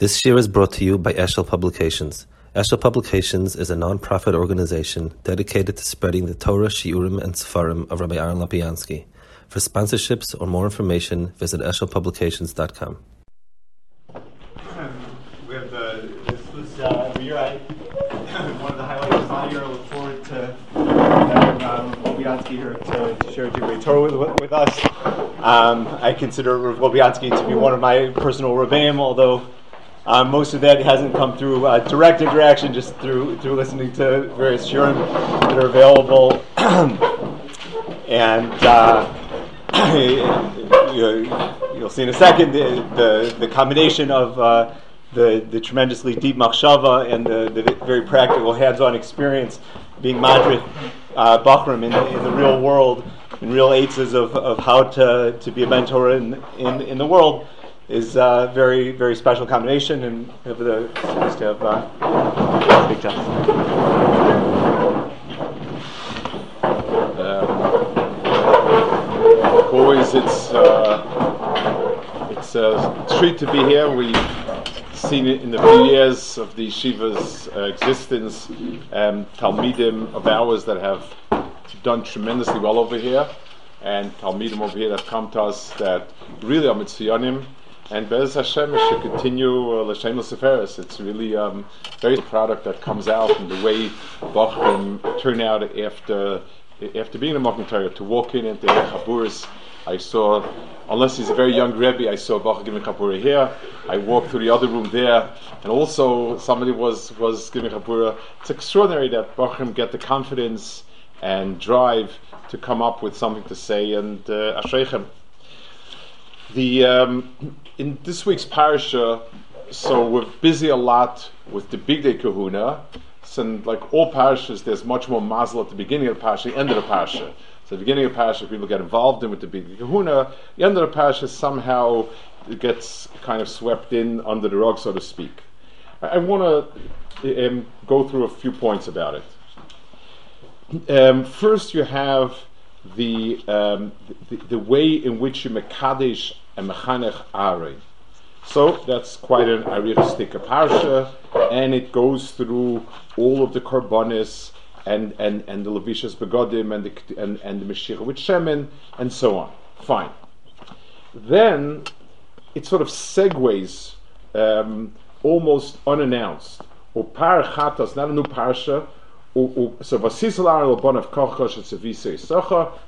This year is brought to you by Eshel Publications. Eshel Publications is a non-profit organization dedicated to spreading the Torah, Shiurim, and Sefarim of Rabbi Aaron Lapiansky. For sponsorships or more information, visit eshelpublications.com. We have the, this was uh, every year I, one of the highlights of my year. I look forward to having um, here to, to share Divrei Torah with, with us. Um, I consider Lapiansky to be one of my personal rebbeim, although uh, most of that hasn't come through uh, direct interaction, just through through listening to various shiurim that are available. and uh, you, will see in a second the, the, the combination of uh, the, the tremendously deep machshava and the, the very practical hands-on experience being madrid uh, Bachram in, in the real world, in real eitzes of, of how to, to be a mentor in, in, in the world is a very, very special combination, and have the chance to have uh, big chance. Um, always, it's uh, it's a treat to be here. We've seen it in the few years of the Shiva's uh, existence, um, Talmidim of ours that have done tremendously well over here, and Talmidim over here that come to us that really are mitzvyanim and Bez Hashem should continue uh, L'Shem Seferis. It's really um, very product that comes out and the way Bachrim turn out after after being a Mokken Torah to walk in into Chaburis. I saw, unless he's a very young Rebbe, I saw Bach giving Kapura here. I walked through the other room there, and also somebody was was giving Kapura. It's extraordinary that Bachrim get the confidence and drive to come up with something to say, and uh. The um, in this week's parasha, so we're busy a lot with the big day kahuna. So, like all parashas, there's much more mazel at the beginning of the parasha, the end of the parasha. So, the beginning of the parasha, people get involved in with the big day kahuna. The end of the parasha somehow gets kind of swept in under the rug, so to speak. I, I want to um, go through a few points about it. Um, first, you have the, um, the, the way in which you mekadesh and mechanech are. So that's quite an ariristic parsha, and it goes through all of the korbanis and and and the levishas begodim and the and and the meshira with shemen and so on. Fine. Then it sort of segues um, almost unannounced. Or par chatas, not a new parsha, so.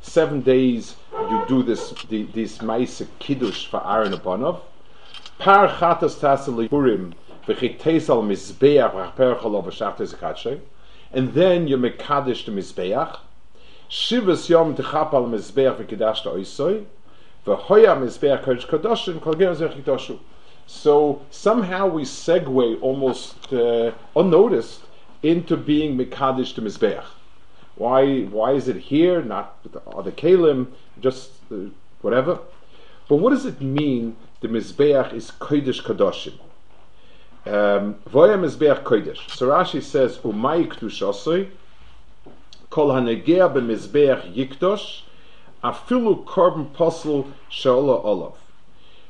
Seven days you do this this ma'ase kiddush for Aaron abanav. Par purim mizbeach v'shachtes. And then you make kaddish the mizbeach. Shivas yom mizbeach. V'hoya mizbeach kodesh kadoshim kol So somehow we segue almost uh, unnoticed into being Mikadish to Mizbeach. Why, why is it here, not with the other Kalim, just uh, whatever? But what does it mean the Mizbeach is Kodesh Kadoshim? Um, Voya Mizbeach Kodesh. So Rashi says, Umay Kdushosoi, Kol HaNegea BeMizbeach Yikdosh, Afilu Korban Posel Shaola Olav.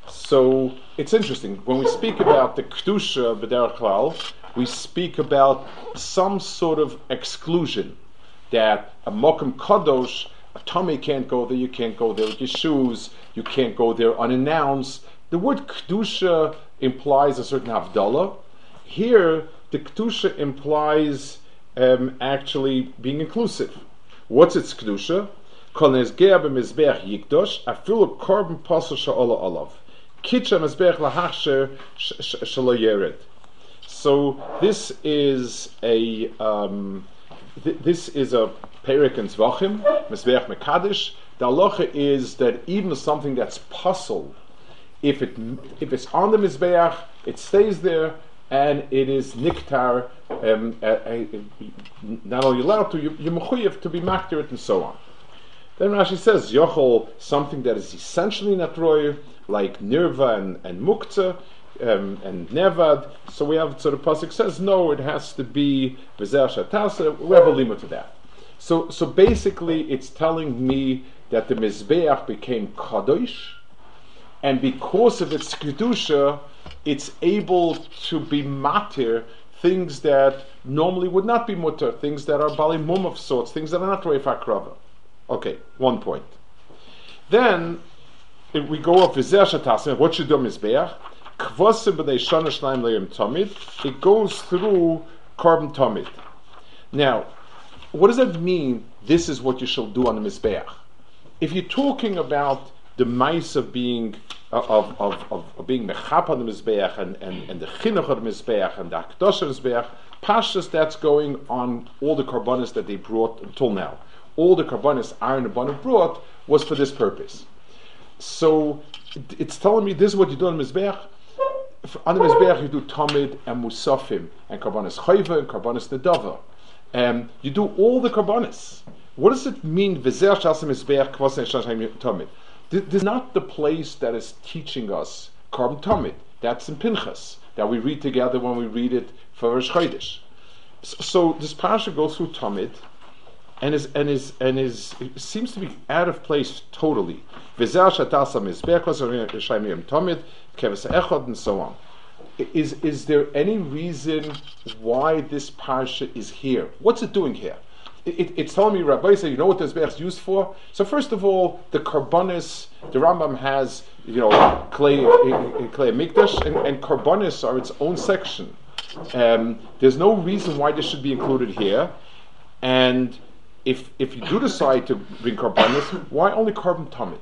So it's interesting when we speak about the kedusha b'derech klal, we speak about some sort of exclusion that a mokum kadosh, a tummy can't go there, you can't go there with your shoes, you can't go there unannounced. The word kedusha implies a certain havdalah. Here, the kedusha implies um, actually being inclusive. What's its kedusha? Kitcha mizbeach lahachsher yered. So this is a um, th- this is a perik and zvachim mesveach mekadish. The halacha is that even something that's puzzled, if it if it's on the mizbeach, it stays there and it is niktar. Um, uh, uh, not only allowed to, you, you're to be makdir it and so on. Then Rashi says yochol something that is essentially natroy, like nirva and, and um, and Nevad. So we have so the pasuk says no, it has to be Bezer Shatasa. We have a limit to that. So so basically, it's telling me that the mizbeach became kadosh, and because of its kedusha, it's able to be matir things that normally would not be mutter, things that are bali mum of sorts, things that are not reif akrava. Okay, one point. Then if we go off vizer shatasim, what should do mizbeach? It goes through korban tamid. Now, what does that mean? This is what you shall do on the mizbeach. If you're talking about the mice of being of, of, of, of being mechap on the mizbeach and, and, and the chinuch of the mizbeach and the akdosh of the mizbeach, pashas that's going on all the carbonis that they brought until now. All the carbonis Aaron and brought was for this purpose. So it's telling me this is what you do on mizbeach. On the mizbeach you do tamid and musafim and carbonis chayva and carbonis nedava. Um, you do all the carbonis. What does it mean? V'zer shasim mizbeach kvasen tamid. This is not the place that is teaching us Karm Tamid. That's in Pinchas, that we read together when we read it for Rosh Chodesh. So this parasha goes through Tamid, and is and is and is seems to be out of place totally. And so on. Is is there any reason why this parsha is here? What's it doing here? it, it's telling me, Rabbi said, you know what this Mizbeach is used for? So first of all, the Karbonis, the Rambam has, you know, clay, eh, eh, eh, clay mikdash, and, and are its own section. Um, there's no reason why this should be included here. And if if you do decide to bring Karbonis, why only korban tamid?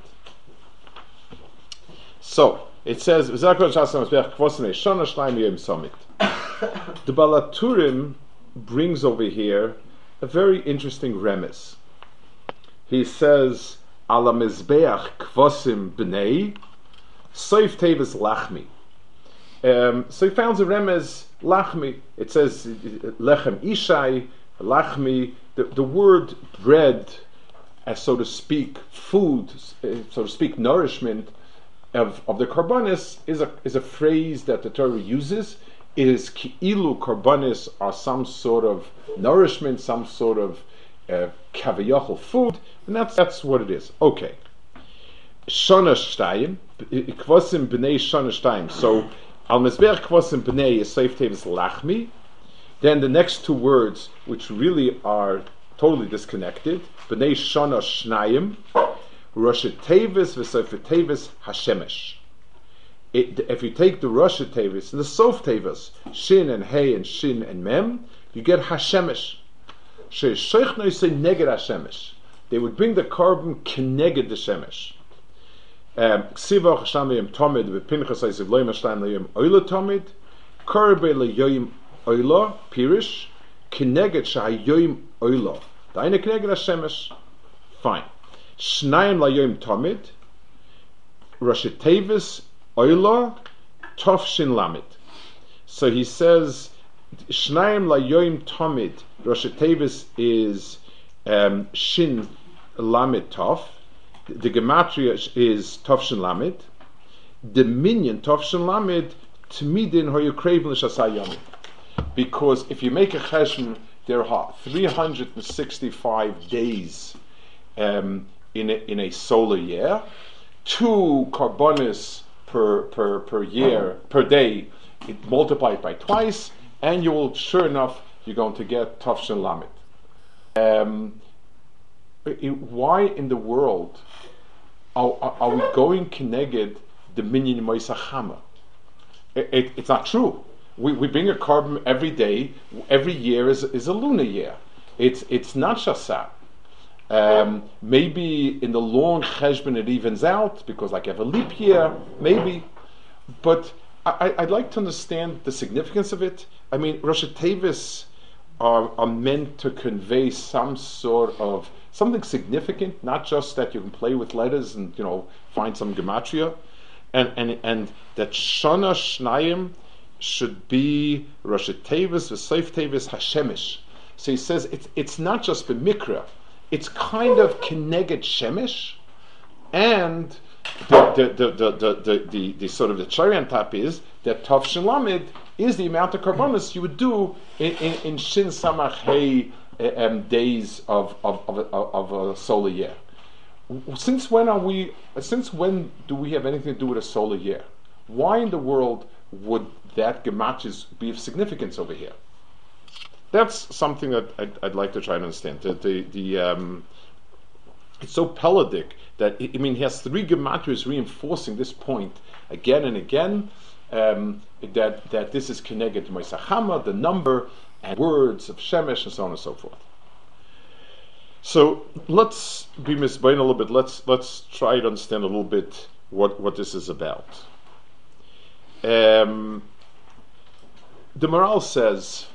So it says, the Baal HaTurim brings over here a very interesting remes. He says, Ala mizbeach kvosim b'nei, soif tevis lachmi. Um, so he founds a remes lachmi. It says lechem ishai, lachmi. The, the word bread, as so to speak, food, so to speak, nourishment of, of the karbanis is a, is a phrase that the Torah uses It is ki'ilu karbanis are some sort of nourishment, some sort of uh, food, and that's that's what it is. Okay. Shana kvasim b'nei shana. So al mezbeach kvasim b'nei is safe lachmi. Then the next two words, which really are totally disconnected, b'nei shana shnayim, rosh tevis v'sefer tevis hashemesh if you take the Rosh Tevis and the Sof Tevis, Shin and Hey and Shin and Mem, you get Hashemesh. say Neged Hashemesh. They would bring the carbon Keneged the Shemesh. Um, Shamim Tomid Oila Pirish Keneged Shahayoim Oila Daina Keneged Hashemesh Fine. Shnayim Layoim Tomid Rosh Tevis Oila Shin Lamid. So he says, Shnaim Layoim Tomid, Rosh Tevis is um, Shin Lamid Tov. The Gematria is tof Shin Lamid. The minion Shin Lamid, Tmidin Hoyukrev L'Shasayomid. Because if you make a cheshbon, there are 365 days um, in, a, in a solar year. Two carbonis per, per, per year, per day, it multiplied by twice, and you will, sure enough, you're going to get Tafshin Lamed. Um, why in the world are, are, we going Kineged the Minyan Moisachama? It, it, it's not true. We, we bring a carbon every day, every year is, is a lunar year. It's, it's not Shasat. Um, maybe in the long cheshbon it evens out because like you have a leap year, maybe. But I, would like to understand the significance of it. I mean, Rosh Tevis are, are meant to convey some sort of something significant, not just that you can play with letters and you know find some gematria, and and and that Shana Shnayim should be Rosh Tevis, V'Seif Tevis, Hashemish. So he says it's it's not just B'Mikra it's kind of Keneged Shemesh, and the, the, the, the, the, the, the, sort of the cherry on top is that Tov Shin is the amount of karbonis you would do in, in, in Shin Samach Hey um, days of, of, of, of, a solar year. Since when are we? Since when do we have anything to do with a solar year? Why in the world would that gematches be of significance over here? That's something that I'd, I'd like to try and understand. The, the, the um, it's so pelodic that I mean he has three gematrias reinforcing this point again and again. Um, that that this is connected to Moisachama, the number and words of Shemesh and so on and so forth. So let's be misbein a little bit. Let's let's try to understand a little bit what what this is about. Um, the Maharal says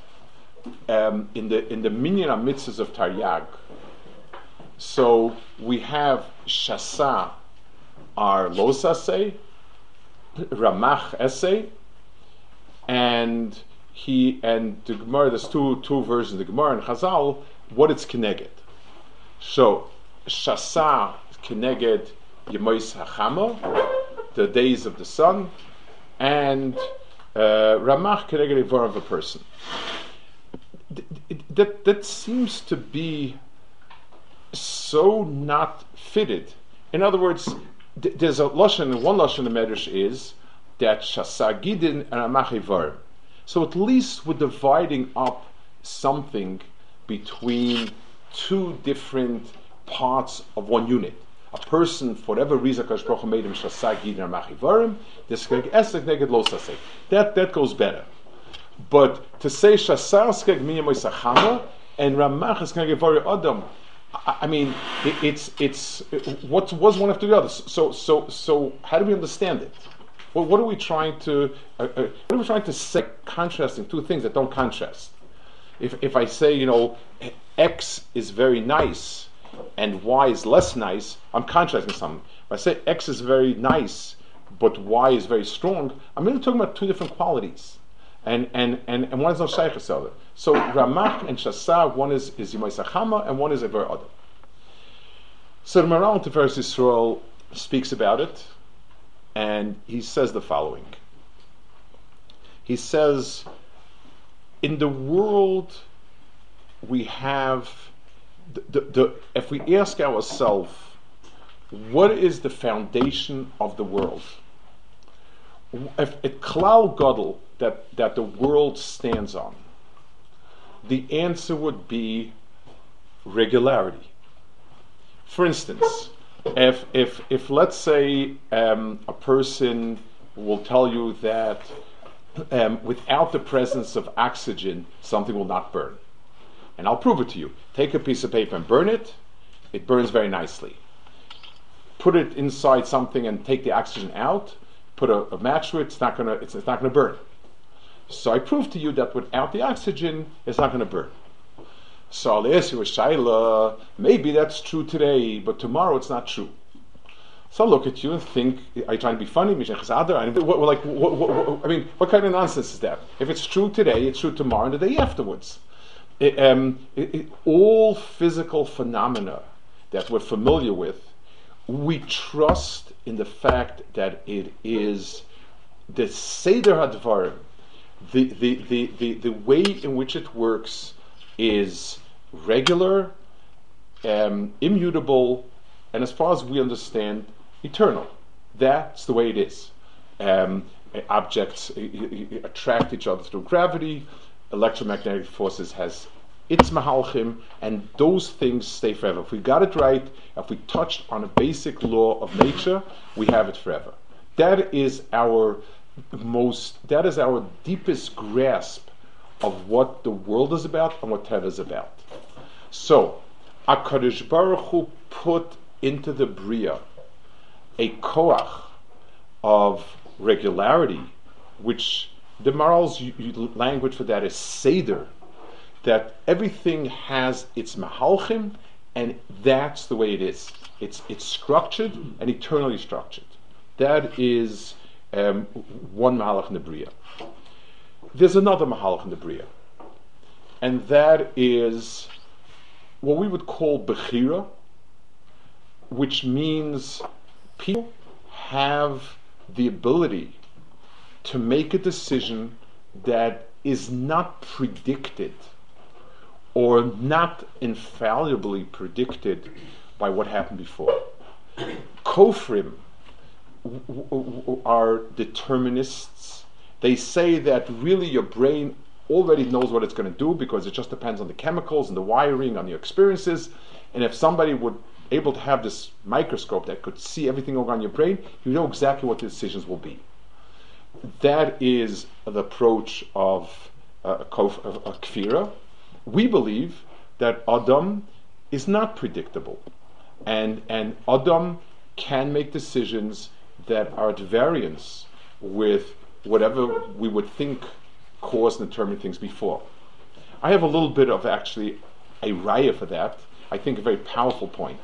um, in the in the minyan mitzvahs of Taryag. So we have Shasa, our Losase, Ramach essay, and he and the Gemara. There's two two versions of the Gemara and Chazal. What it's connected. So Shasa connected Yemois Hachama, the days of the sun, and Ramach connected a of a person. That that seems to be so not fitted. In other words, there's a lashon. One lashon in the Medrash is that shasagidin and amachivar. So at least we're dividing up something between two different parts of one unit. A person, for whatever reason, Baruch made him shasagidin and amachivarim. This that that goes better. But to say shasar skeg and ramach is going to adam I mean, it, it's it's it, what was one after the other. So so so how do we understand it? Well, what are we trying to uh, uh, what are we trying to say? Contrasting two things that don't contrast. If if I say you know X is very nice and Y is less nice, I'm contrasting something. I say X is very nice but Y is very strong, I'm really talking about two different qualities. And, and, and, and one is not Shaykh So Ramach and Shasa, one is, is Yimai Sachama and one is Ever Adam. So the Maharal Tiferes Yisrael speaks about it, and he says the following. He says, in the world we have, the, the, if we ask ourselves, what is the foundation of the world? If a klal gadol that, that the world stands on, the answer would be regularity. For instance, if if if let's say um, a person will tell you that um, without the presence of oxygen, something will not burn, and I'll prove it to you. Take a piece of paper and burn it; it burns very nicely. Put it inside something and take the oxygen out. Put a, a match to it; it's not gonna it's, it's not gonna burn. So I prove to you that without the oxygen, it's not gonna burn. So I'll ask you a shaila, maybe that's true today, but tomorrow it's not true. So I look at you and think, are you trying to be funny? What, like, what, what, I mean, what kind of nonsense is that? If it's true today, it's true tomorrow and the day afterwards. It, um, it, all physical phenomena that we're familiar with, we trust in the fact that it is the Seder Hadvarim, the, the, the, the, the way in which it works is regular, um, immutable, and as far as we understand, eternal. That's the way it is. Um, objects attract each other through gravity. Electromagnetic forces has its mahalchim, and those things stay forever. If we got it right, if we touched on a basic law of nature, we have it forever. That is our most. That is our deepest grasp of what the world is about and what Teva is about. So, Akkadish Baruch Hu put into the Bria a koach of regularity, which the Maharal's language for that is seder, that everything has its mahalchim, and that's the way it is. It's, it's structured and eternally structured. That is um, one mahalach in the Bria. There's another Mahalach in the Bria, and that is what we would call Bechira, which means people have the ability to make a decision that is not predicted or not infallibly predicted by what happened before. Kofrim are determinists They say that really your brain already knows what it's going to do because it just depends on the chemicals and the wiring, on your experiences. And if somebody would able to have this microscope that could see everything going on in your brain, you know exactly what the decisions will be. That is the approach of uh, a, a kfira. We believe that Adam is not predictable, and and Adam can make decisions that are at variance with whatever we would think caused and determined things before. I have a little bit of actually a raya for that. I think a very powerful point.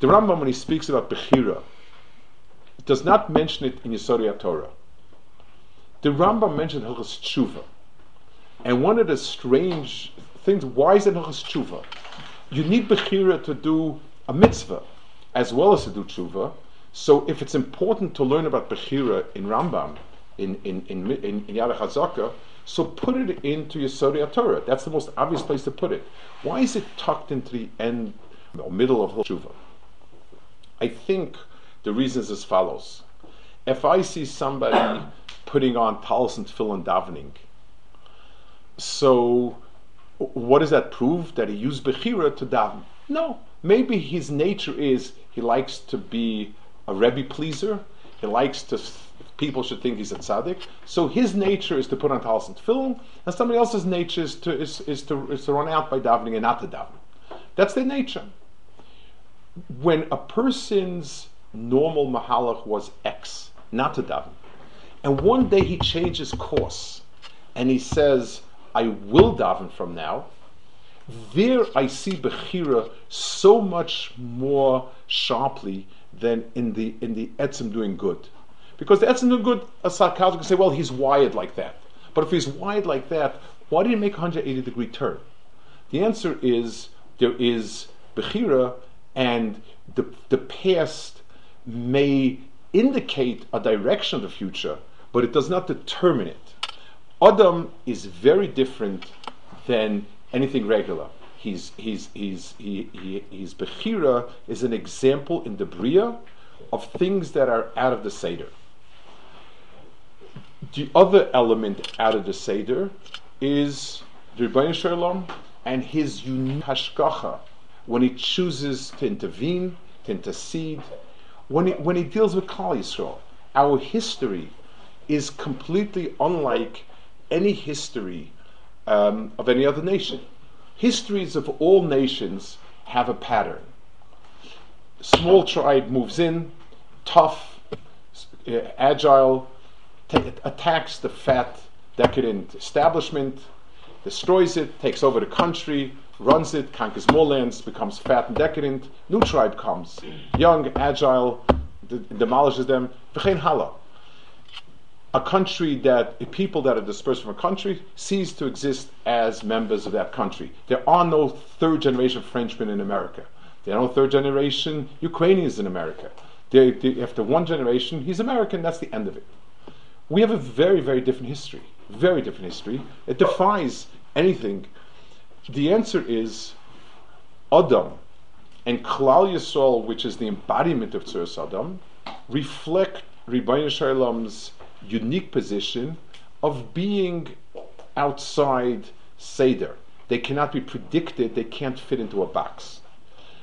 The Rambam, when he speaks about Bechira, does not mention it in Yisodei Torah. The Rambam mentioned Hilchas Tshuva. And one of the strange things, why is it Hilchas Tshuva? You need Bechira to do a mitzvah as well as to do Tshuva. So if it's important to learn about Bechira in Rambam, in, in, in, in, in Yad HaZaka, so put it into your Yisodei Torah. That's the most obvious place to put it. Why is it tucked into the end, or middle of Tshuva? I think the reason is as follows. If I see somebody putting on talis and tefillin davening, so what does that prove? That he used Bechira to daven? No. Maybe his nature is he likes to be a Rebbe pleaser. He likes to people should think he's a tzaddik. So his nature is to put on talis and tefillin, and somebody else's nature is to is, is to is to run out by davening and not to daven. That's their nature. When a person's normal mahalach was X, not to daven, and one day he changes course, and he says, "I will daven from now." There I see Bechira so much more sharply than in the in the etzim doing good. Because that's doing good, a sarcasm can say, well, he's wired like that. But if he's wired like that, why did he make a 180 degree turn? The answer is there is Bechira, and the, the past may indicate a direction of the future, but it does not determine it. Adam is very different than anything regular. He's, he's, he's, he, he, he's Bechira is an example in the Bria of things that are out of the Seder the other element out of the Seder is the Rebbeinu Shalom and his unique hashgacha when he chooses to intervene, to intercede, when he, when he deals with Klal Yisrael. Our history is completely unlike any history um, of any other nation. Histories of all nations have a pattern. Small tribe moves in, tough, uh, agile, t- attacks the fat, decadent establishment, destroys it, takes over the country, runs it, conquers more lands, becomes fat and decadent. New tribe comes, young, agile, d- demolishes them. V'chein hala. A country that, people that are dispersed from a country, cease to exist as members of that country. There are no third generation Frenchmen in America. There are no third generation Ukrainians in America. They, they, after one generation, he's American, that's the end of it. We have a very, very different history. Very different history. It defies anything. The answer is Adam and Klal Yisrael, which is the embodiment of Tzuras Adam, reflect Shel Olam's unique position of being outside Seder. They cannot be predicted, they can't fit into a box.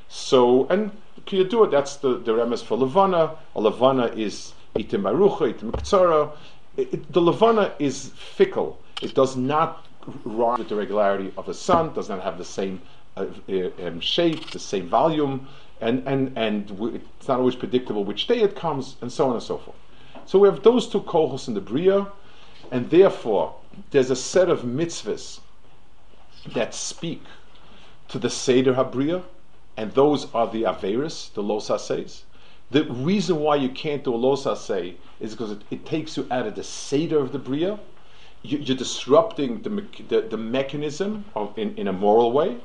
So, and can you do it? That's the, the remes for Levana. A Levana is Itim Arucha, Itim Ktsara the Levana is fickle. It does not rise with the regularity of the sun, does not have the same uh, uh, um, shape, the same volume, and, and, and it's not always predictable which day it comes, and so on and so forth. So we have those two kohos in the Bria, and therefore there's a set of mitzvahs that speak to the Seder HaBria, and those are the Averis, the Los Haseis. The reason why you can't do a Los Hasei is because it, it, takes you out of the Seder of the Bria. You, are disrupting the, the, the mechanism of, in, in a moral way.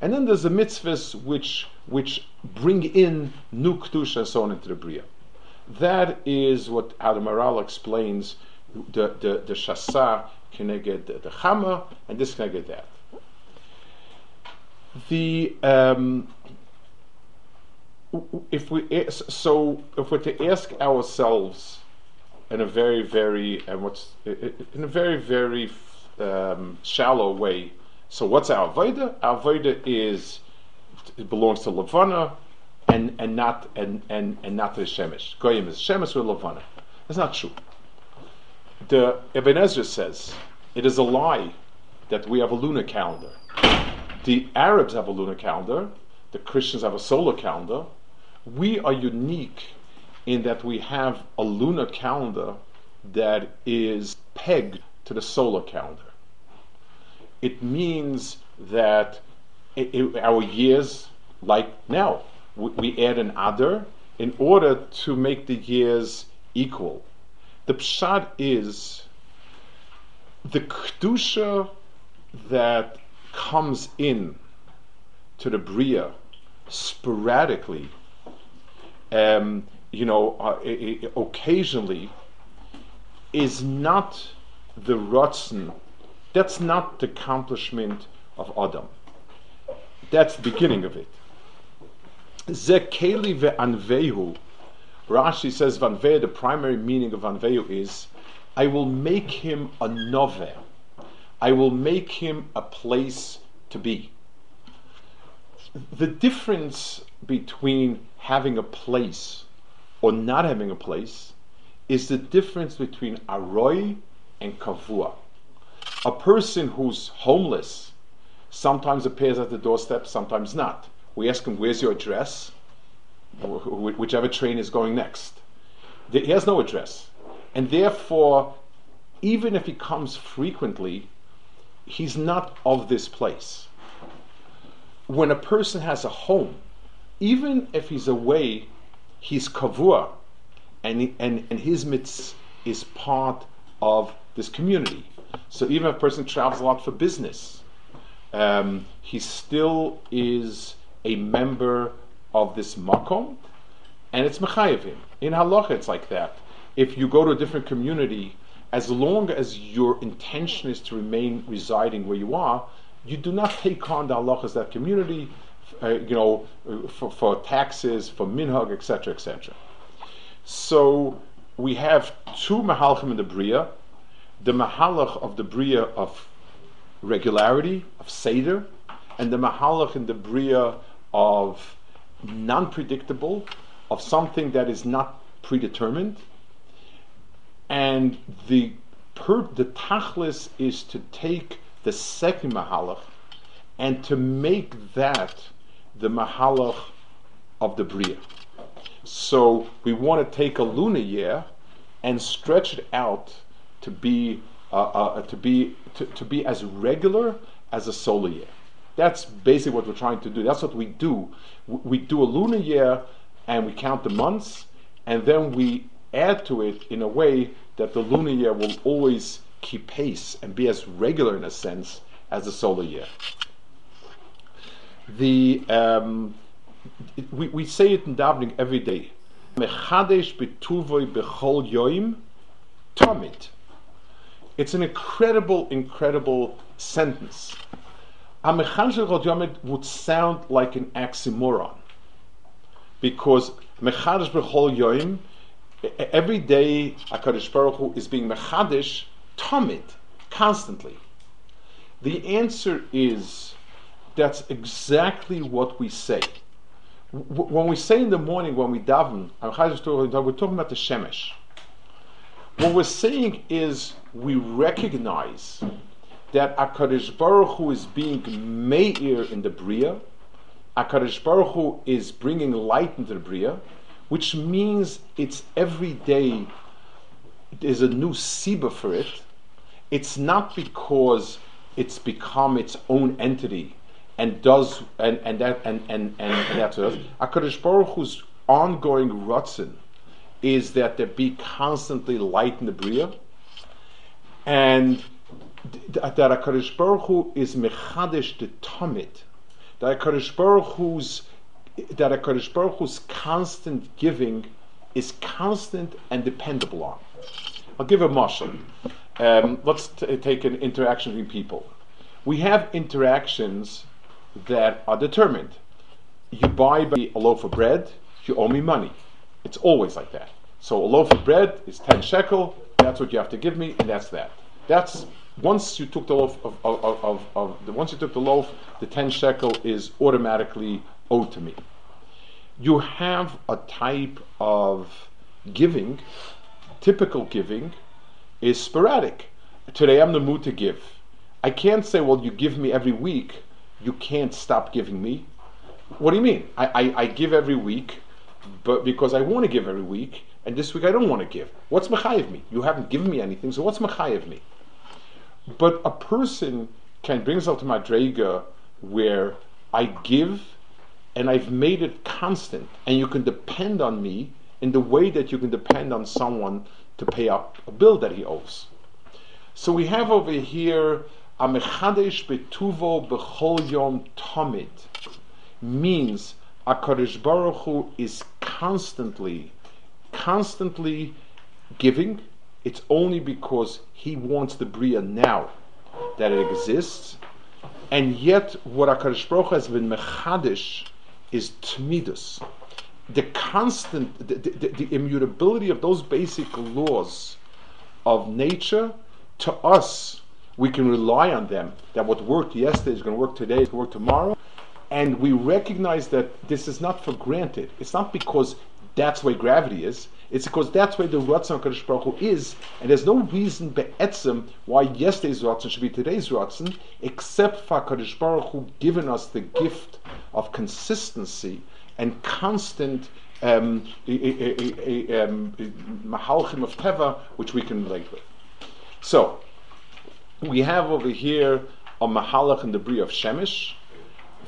And then there's the mitzvahs which, which bring in new Kedusha and so on into the Bria. That is what Adam Maharal explains the, the, the Shasa can I get the, the Chama, and this can I get that. The um, if we so if we're to ask ourselves in a very, very, and what's in a very, very um, shallow way. So, what's our avoda? Our avoda is it belongs to Levana, and and not and and and not to Shemesh. Goyim is Shemesh or Levana. That's not true. The Ibn Ezra says it is a lie that we have a lunar calendar. The Arabs have a lunar calendar. The Christians have a solar calendar. We are unique in that we have a lunar calendar that is pegged to the solar calendar. It means that it, it, our years, like now, we, add an other in order to make the years equal. The pshat is the kedusha that comes in to the bria sporadically um, you know, uh, occasionally, is not the Ratzon. That's not the accomplishment of Adam. That's the beginning of it. Zekeli ve'anvehu. Rashi says vanvehu, the primary meaning of vanvehu is, I will make him a nove. I will make him a place to be. The difference between having a place or not having a place is the difference between aroi and kavua. A person who's homeless sometimes appears at the doorstep, sometimes not. We ask him, Where's your address? Whichever train is going next. He has no address. And therefore, even if he comes frequently, he's not of this place. When a person has a home, even if he's away, he's kavua, and, and, and his mitzvah is part of this community. So even if a person travels a lot for business, um, he still is a member of this makom, and it's mechayevim. In halacha, it's like that. If you go to a different community, as long as your intention is to remain residing where you are, you do not take on the halachas that community uh, you know, for, for, taxes, for minhag, etc., etc. So we have two mahalchim in the bria, the mahalach of the bria of regularity, of seder, and the mahalach in the bria of non-predictable, of something that is not predetermined, and the per, the tachlis is to take the second mahalach and to make that the mahalach of the bria. So we want to take a lunar year and stretch it out to be uh, uh, to be to, to be as regular as a solar year. That's basically what we're trying to do. That's what we do. We do a lunar year and we count the months, and then we add to it in a way that the lunar year will always keep pace and be as regular in a sense as the solar year the um, we, we say it in davening every day. It's an incredible, incredible sentence. A mechadesh yomit would sound like an oxymoron because mechadesh bechol yoim every day Hakadosh Baruch Hu is being mechadesh tomit constantly. The answer is that's exactly what we say. when we say in the morning, when we daven, we're talking about the Shemesh. What we're saying is we recognize that Akadosh Baruch Hu is being meir in the Bria, Akadosh Baruch Hu is bringing light into the Bria, which means it's every day there's a new siba for it. It's not because it's become its own entity and does and and that and and and, and that's what Hakadosh Baruch Hu's ongoing rutzin is that there be constantly light in the bria, and that Hakadosh Baruch Hu is mechadish the tamid, that Hakadosh Baruch Hu's that Hakadosh Baruch Hu's constant giving is constant and dependable on. I'll give a mashal. Um, let's t- take an interaction between people. We have interactions that are determined. You buy me a loaf of bread, you owe me money. It's always like that. So a loaf of bread is 10 shekel, that's what you have to give me, and that's that. That's once you took the loaf of, of, of, of, the, once you took the loaf, the 10 shekel is automatically owed to me. You have a type of giving, typical giving, is sporadic. Today I'm the mood to give. I can't say, well, you give me every week, you can't stop giving me. What do you mean? I, I, I give every week, but because I want to give every week, and this week I don't want to give. What's mechayev me? You haven't given me anything, so what's mechayev me? But a person can bring to madrega where I give and I've made it constant, and you can depend on me in the way that you can depend on someone to pay up a bill that he owes. So we have over here a mechadesh betuvo bechol yom tamid means a Baruch Hu is constantly, constantly giving. It's only because He wants the Bria now that it exists. And yet, what HaKadosh Baruch has been mechadish is tmidus. The constant, the, the, the, immutability of those basic laws of nature, to us, we can rely on them. That what worked yesterday is going to work today, is going to work tomorrow. And we recognize that this is not for granted. It's not because that's where gravity is. It's because that's where the Ratzon Kadosh Baruch Hu is, and there's no reason be'etzim why yesterday's Ratzon should be today's Ratzon, except for Kadosh Baruch Hu giving us the gift of consistency and constant um, um, mahalchim of teva, which we can relate with. So we have over here a mahalach in the of Shemesh,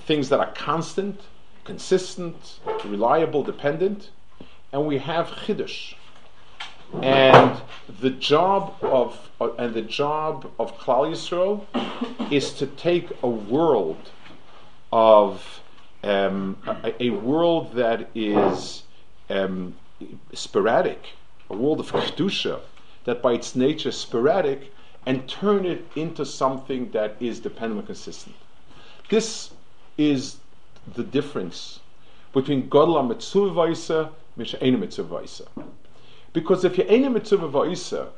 things that are constant, consistent, reliable, dependent and we have chiddush. And the job of uh, and the job of Klal Yisrael is to take a world of um, a, a, world that is um, sporadic, a world of kedusha that by its nature is sporadic, and turn it into something that is dependent and consistent. This is the difference between Godla Mitzvah because if you're a mitzvah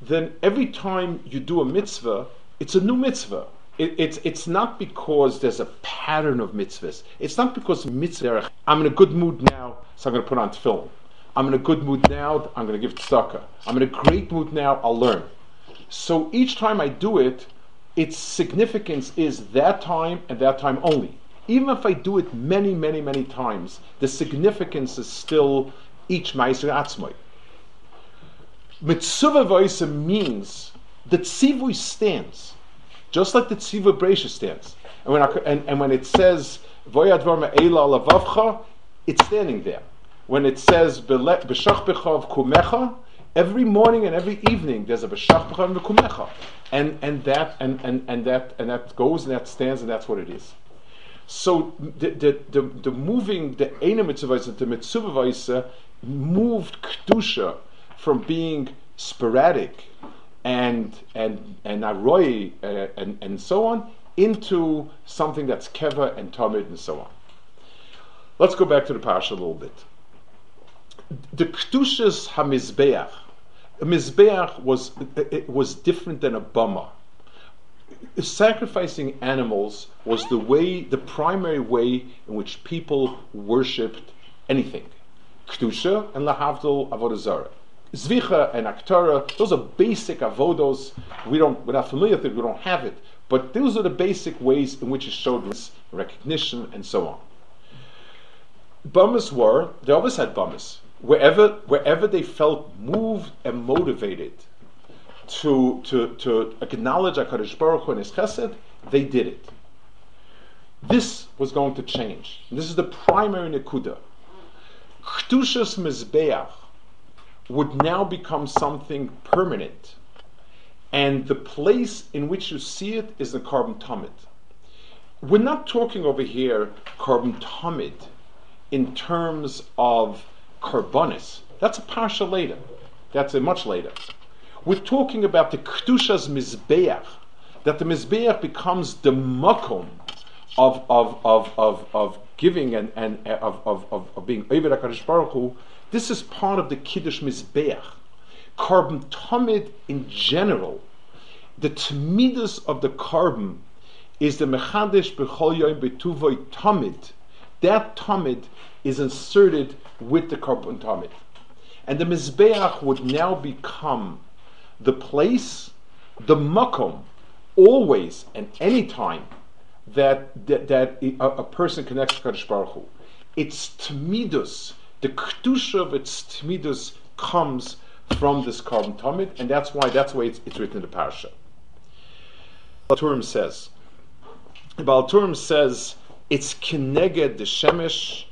then every time you do a mitzvah, it's a new mitzvah. It, it's, it's not because there's a pattern of mitzvahs. It's not because mitzvah, I'm in a good mood now, so I'm going to put on film. I'm in a good mood now, I'm going to give tzedakah. I'm in a great mood now, I'll learn. So each time I do it, its significance is that time and that time only even if I do it many, many, many times, the significance is still each Meiser Atzmai. Mitzvah Vaisa means that Tzivui stands, just like the Tzivui Bresha stands. And when, I, and, and when it says Voyad Varma Eila Lavavcha, it's standing there. When it says B'shach B'chav Kumecha, every morning and every evening there's a B'shach B'chav Kumecha. And, and, that, and, and, and, that, and that goes and that stands and that's what it is. So the the the, the moving the Eina Mitzvah the Mitzvah moved kedusha from being sporadic and and and aroi uh, and and so on into something that's keva and tamid and so on. Let's go back to the parsha a little bit. The kedushas hamizbeach. A mizbeach was it was different than a bama sacrificing animals was the way, the primary way in which people worshipped anything. Kedusha and Lahavdil Avodah Zarah. Zvicha and Aktara, those are basic avodos. We don't, we're not familiar with it, we don't have it. But those are the basic ways in which it showed recognition and so on. Bummers were, they always had bummers. Wherever, wherever they felt moved and motivated to, to, to acknowledge HaKadosh Baruch Hu and His Chesed, they did it. This was going to change. This is the primary Nekuda. Chtushas Mizbeach would now become something permanent. And the place in which you see it is the Korban Tamid. We're not talking over here Korban Tamid in terms of Karbonis. That's a parsha later. That's a much later. We're talking about the Kedusha's Mizbeach, that the Mizbeach becomes the makom of, of, of, of, of giving and, and of, of, of, of being Eved HaKadosh Baruch Hu, This is part of the Kiddush Mizbeach. Korban Tamid in general, the Tmidus of the carbon is the Mechadish B'chol Yom B'tuvoy Tamid. That Tamid is inserted with the Korban Tamid. And the Mizbeach would now become the place, the Makom, always and any time that, that, that a, a, person connects to Kadosh Baruch Hu. Its Tmidus, the Kedusha of its Tmidus comes from this korban tamid, and that's why that's why it's, it's written in the parasha. Baal HaTurim says, Baal HaTurim says it's kineged the shemesh,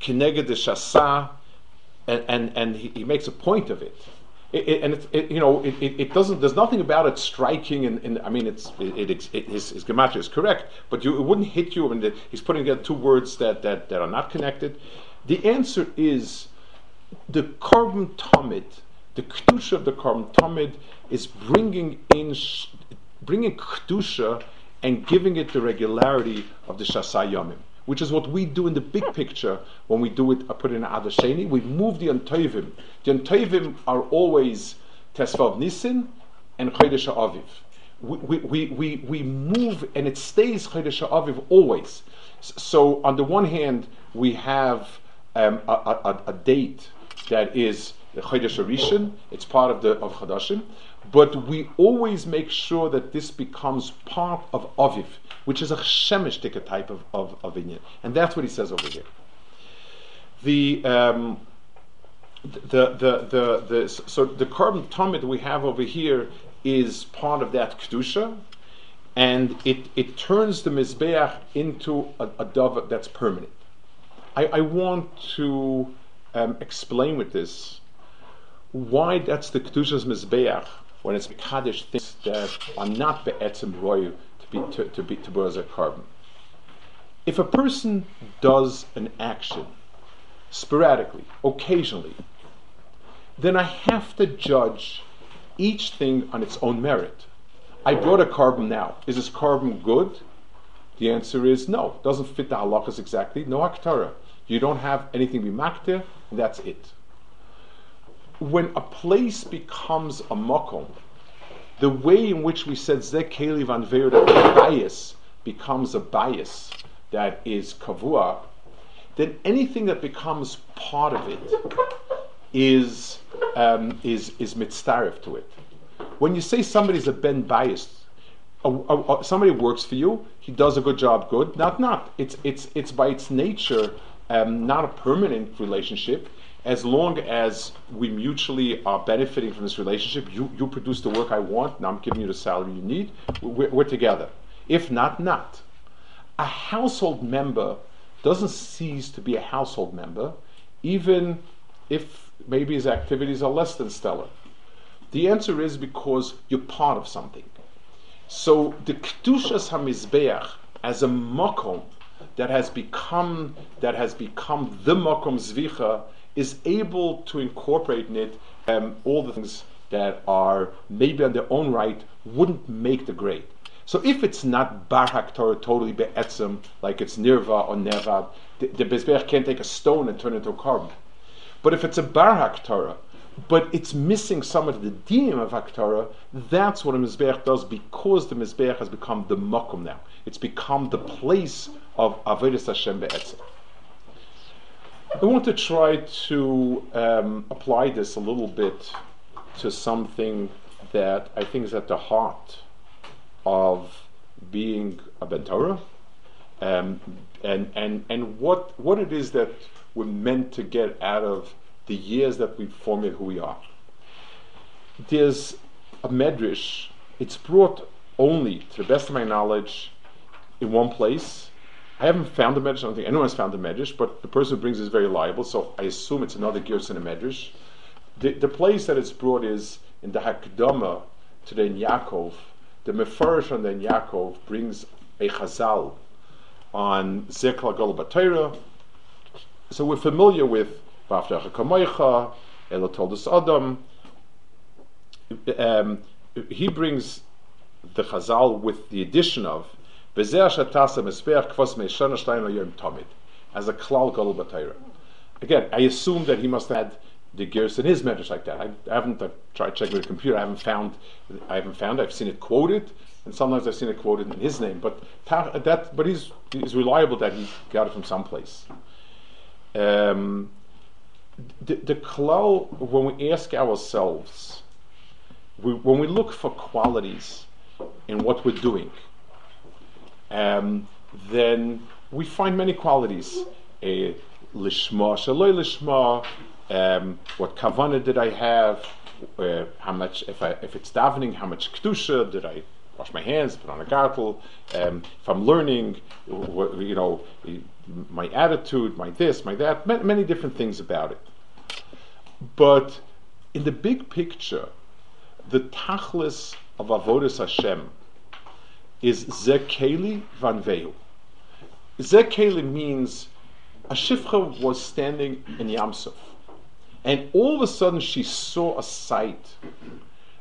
kineged the shasa, and and, and he, he makes a point of it. It, and it, it, you know, it, doesn't. There's nothing about it striking, and, and I mean, it's it, his, his gematria is correct, but you, it wouldn't hit you. when he's putting together two words that, that, that are not connected. The answer is the korban tamid the kedusha of the korban tamid is bringing in, bringing kedusha and giving it the regularity of the shasa yomim, which is what we do in the big picture when we do it. I put it in adasheni. We move the antoivim. The antoivim are always tesvav nisin and chodesh aviv. We, we, we, we move and it stays chodesh aviv always. So on the one hand, we have um, a, a, a date that is the Chodesh Rishon, it's part of the of Chadashim, but we always make sure that this becomes part of Aviv, which is a Shemesh type of, of, of Inyan. And that's what he says over here. The, um, the, the, the, the, so the korban tamid we have over here is part of that Kedusha, and it, it turns the Mizbeach into a, a dove that's permanent. I, I want to um, explain with this why that's the Kedushas Mizbeach when it's a Kaddish things that are not Be'etzim Royu to be to, to be to be a korban. If a person does an action sporadically, occasionally, then I have to judge each thing on its own merit. I brought a korban now. Is this korban good? The answer is no. It doesn't fit the halachas exactly. No aktara. You don't have anything be maktir, and that's it when a place becomes a makom, the way in which we said zekeli van bias becomes a bias that is kavua, then anything that becomes part of it is um, is is mitzaref to it. When you say somebody's a ben bias, somebody works for you, he does a good job, good. Not not. It's it's it's by its nature um, not a permanent relationship as long as we mutually are benefiting from this relationship, you, you produce the work I want, now I'm giving you the salary you need, we're, we're together. If not, not. A household member doesn't cease to be a household member, even if maybe his activities are less than stellar. The answer is because you're part of something. So the Kedushas HaMizbeach as a makom that has become that has become the makom zvicha is able to incorporate in it um, all the things that are maybe on their own right wouldn't make the grade. So if it's not Barhak Torah totally be'etzim, like it's Nirva or Nevad, the, the Mizbeach can't take a stone and turn it into a korban. But if it's a Barhak Torah, but it's missing some of the dinim of Haktorah, that's what a Mizbeach does because the Mizbeach has become the Mokum now. It's become the place of Avodah Hashem be'etzim. I want to try to um, apply this a little bit to something that I think is at the heart of being a Bentorah, um, and and and what what it is that we're meant to get out of the years that we've formed who we are. There's a medrash. It's brought only, to the best of my knowledge, in one place I haven't found the medrash. I don't think anyone has found the medrash, but the person who brings it is very liable, so I assume it's another Gerson a medrash. The, the place that it's brought is in the Hakdama to the Yaakov. The Mefarish on the Yaakov brings a Chazal on Zekla Golabatera. So we're familiar with Vaftecha Kamoicha, Elo Toldus Adam. Um, he brings the Chazal with the addition of as a klal gadol b'Torah. again, I assume that he must have had the gears in his medrash like that. I, I haven't tried checking with the computer. I haven't found. I haven't found. I've seen it quoted, and sometimes I've seen it quoted in his name. But that, but he's he's reliable that he got it from someplace. Um, the, the klal, when we ask ourselves, we, when we look for qualities in what we're doing, um, then we find many qualities. Uh, lishma, shaloi lishma, um, what kavana did I have, uh, how much, if, I, if it's davening, how much kedusha did I wash my hands, put on a gartel, um, if I'm learning, you know, my attitude, my this, my that, many different things about it. But in the big picture, the tachlis of avodas Hashem is zekeli vanvehu. Zekeli means a shifcha was standing in Yamsuf, and all of a sudden she saw a sight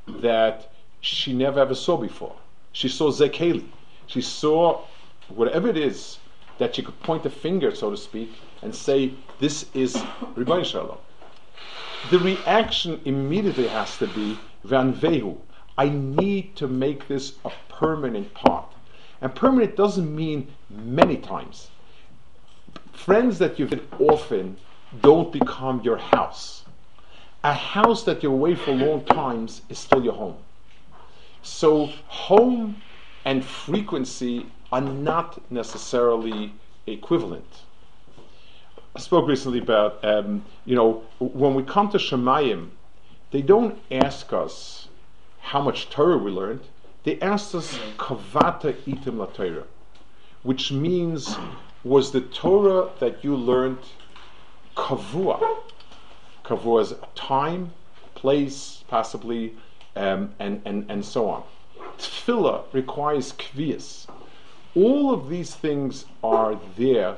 that she never ever saw before. She saw Zekeli. She saw whatever it is that she could point a finger, so to speak, and say, This is Ribono Shel Olam. The reaction immediately has to be van Vanvehu. I need to make this a permanent part. And permanent doesn't mean many times. Friends that you've been often don't become your house. A house that you're away for long times is still your home. So home and frequency are not necessarily equivalent. I spoke recently about, um, you know, when we come to Shemayim, they don't ask us how much Torah we learned. They asked us, Kavata itim la Torah, which means, was the Torah that you learned kavua? Kavua is time, place, possibly, um, and, and, and so on. Tefillah requires kvias. All of these things are there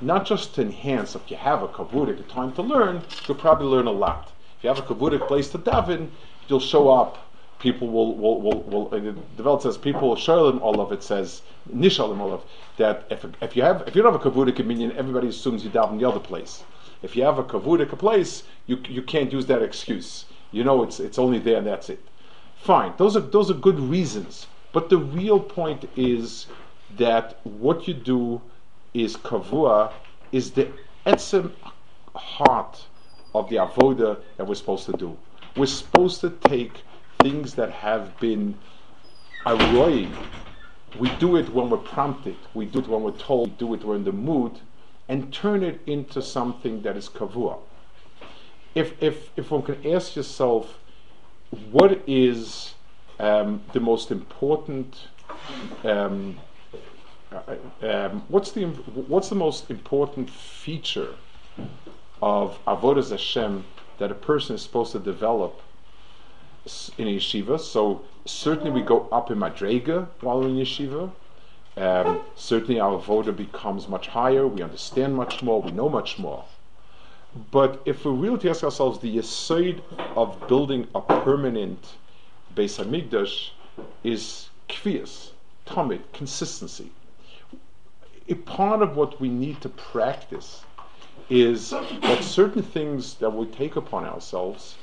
not just to enhance. If you have a kavudik, a time to learn, you'll probably learn a lot. If you have a kavudik place to daven, you'll show up. People will will will, will it develops as people shalim all of it says nishalim all of that if if you have if you don't have a kavudik communion, everybody assumes you daven the other place. If you have a kavudik place, you you can't use that excuse. You know it's it's only there and that's it. Fine, those are those are good reasons. But the real point is that what you do is kavua, is the etzem heart of the avoda that we're supposed to do. We're supposed to take things that have been arroy. We do it when we're prompted. We do it when we're told. We do it when we're in the mood, and turn it into something that is kavua. If if if one can ask yourself, what is um, the most important um, uh, um, what's the what's the most important feature of avodas Hashem that a person is supposed to develop in yeshiva? So certainly we go up in madrega while in yeshiva. Um, certainly our avoda becomes much higher. We understand much more. We know much more. But if we really ask ourselves the yisoid of building a permanent Beis Hamikdash is kvias, tamid, consistency a part of what we need to practice is that certain things that we take upon ourselves,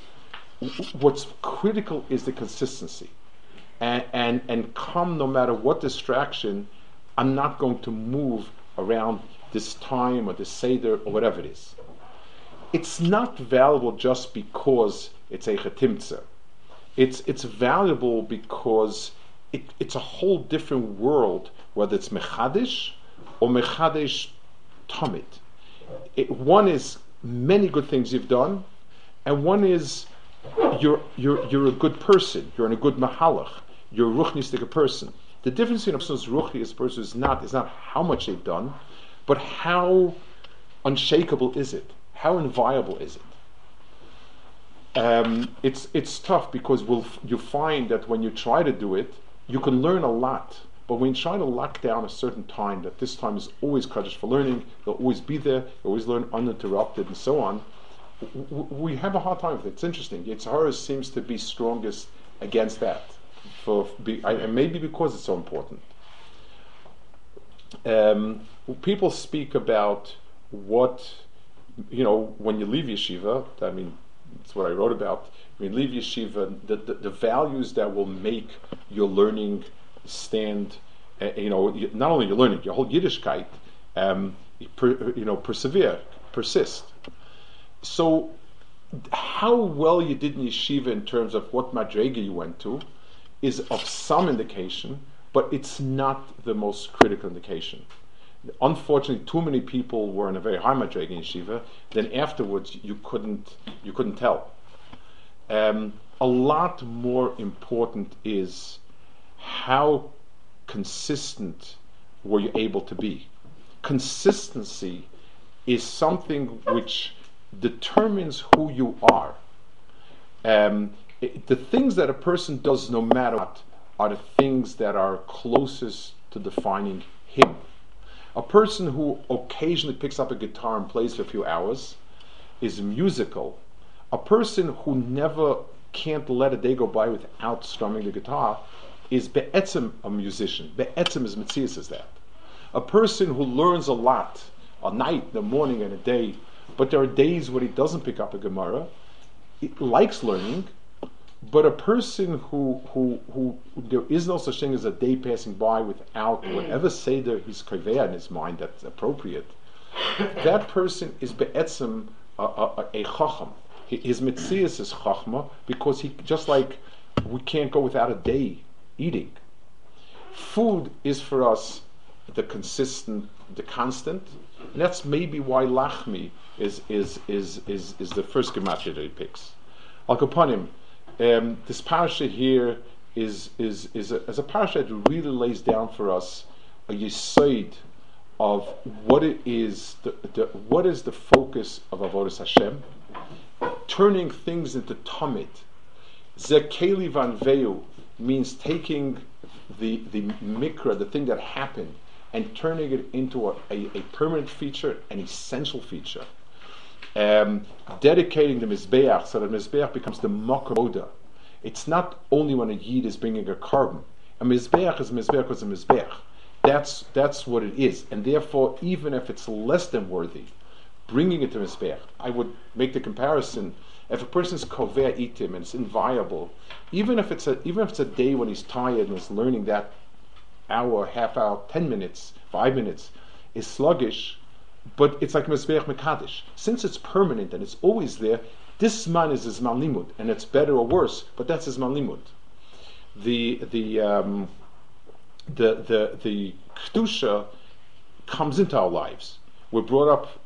what's critical is the consistency. And, and, and come no matter what distraction, I'm not going to move around this time or this Seder or whatever it is. It's not valuable just because it's a chetimtza. It's, it's valuable because it, it's a whole different world, whether it's mechadish or mechadesh tamid. One is many good things you've done, and one is you're you're you're a good person. You're in a good mahalach. You're a ruchnistic person. The difference between a person's ruchni a person is not is not how much they've done, but how unshakable is it? How inviolable is it? Um, it's it's tough because we'll, you find that when you try to do it, you can learn a lot but when you try to lock down a certain time, that this time is always kaddish for learning, they'll always be there, they'll always learn uninterrupted, and so on, we have a hard time with it. It's interesting. Yitzhara seems to be strongest against that, for and maybe because it's so important. Um, people speak about what you know, when you leave yeshiva, I mean, that's what I wrote about. When you leave yeshiva, the, the, the values that will make your learning stand, uh, you know, not only your learning, your whole Yiddishkeit, um, per, you know, persevere, persist. So, how well you did in yeshiva in terms of what madrega you went to is of some indication, but it's not the most critical indication. Unfortunately, too many people were in a very high madrega in yeshiva. Then afterwards, you couldn't you couldn't tell. Um, a lot more important is how consistent were you able to be. Consistency is something which determines who you are. Um, it, the things that a person does, no matter what, are the things that are closest to defining him. A person who occasionally picks up a guitar and plays for a few hours is musical. A person who never can't let a day go by without strumming the guitar is be'etzim a musician. Be'etzim is mitzias is that. A person who learns a lot, a night, a morning, and a day, but there are days when he doesn't pick up a Gemara, he likes learning, but a person who, who, who, there is no such thing as a day passing by without whatever Seder he's kaveya in his mind that's appropriate, that person is be'etzim a, a, a chacham. His mitzias is chachma because he, just like we can't go without a day eating. Food is for us the consistent, the constant. And that's maybe why lachmi is, is, is, is, is the first gematria that he picks. Al Kapanim, um, this parasha here is, is, is, a, is a parasha that really lays down for us a yisoid of what it is, the, the, what is the focus of avodas Hashem, turning things into tamid. Zekeli van Veu means taking the, the mikra, the thing that happened, and turning it into a, a, a permanent feature, an essential feature. Um, dedicating the Mizbeach so that Mizbeach becomes the Mokoda. It's not only when a Yid is bringing a korban. A Mizbeach is a Mizbeach is a Mizbeach. That's, that's what it is. And therefore, even if it's less than worthy, bringing it to Mizbeach, I would make the comparison. If a person's kover itim and it's inviolable, even if it's a even if it's a day when he's tired and is learning that hour, half hour, ten minutes, five minutes, is sluggish, but it's like Mizbeach Mekadesh. Since it's permanent and it's always there, this man is his limud, and it's better or worse, but that's his limud. The the um, the the the kedusha comes into our lives. We're brought up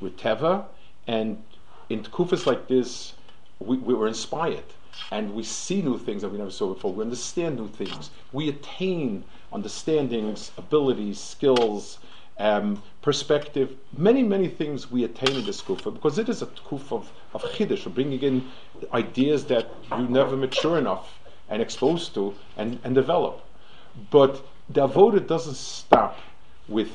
with teva, and in kufas like this, we, we were inspired and we see new things that we never saw before. We understand new things. We attain understandings, abilities, skills, um, perspective, many, many things we attain in this kufa because it is a kufa of, of chiddush, of bringing in ideas that you never mature enough and exposed to and, and develop. But the avoda doesn't stop with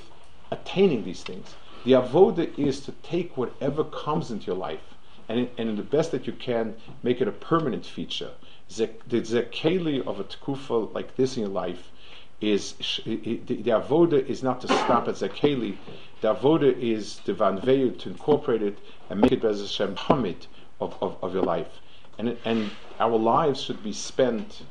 attaining these things. The avoda is to take whatever comes into your life and, and in the best that you can, make it a permanent feature. The, zekeli of a tkufa like this in your life is the, avoda is not to stop at zekeli. The avoda is the vanveyu to incorporate it and make it as a hamid of, of, of your life. And, and our lives should be spent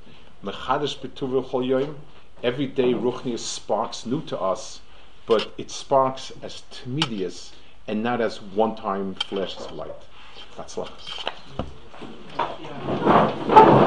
mechadish chol Every day Ruchni sparks new to us, but it sparks as timidius and not as one-time flashes of light. Hatzlach. Thank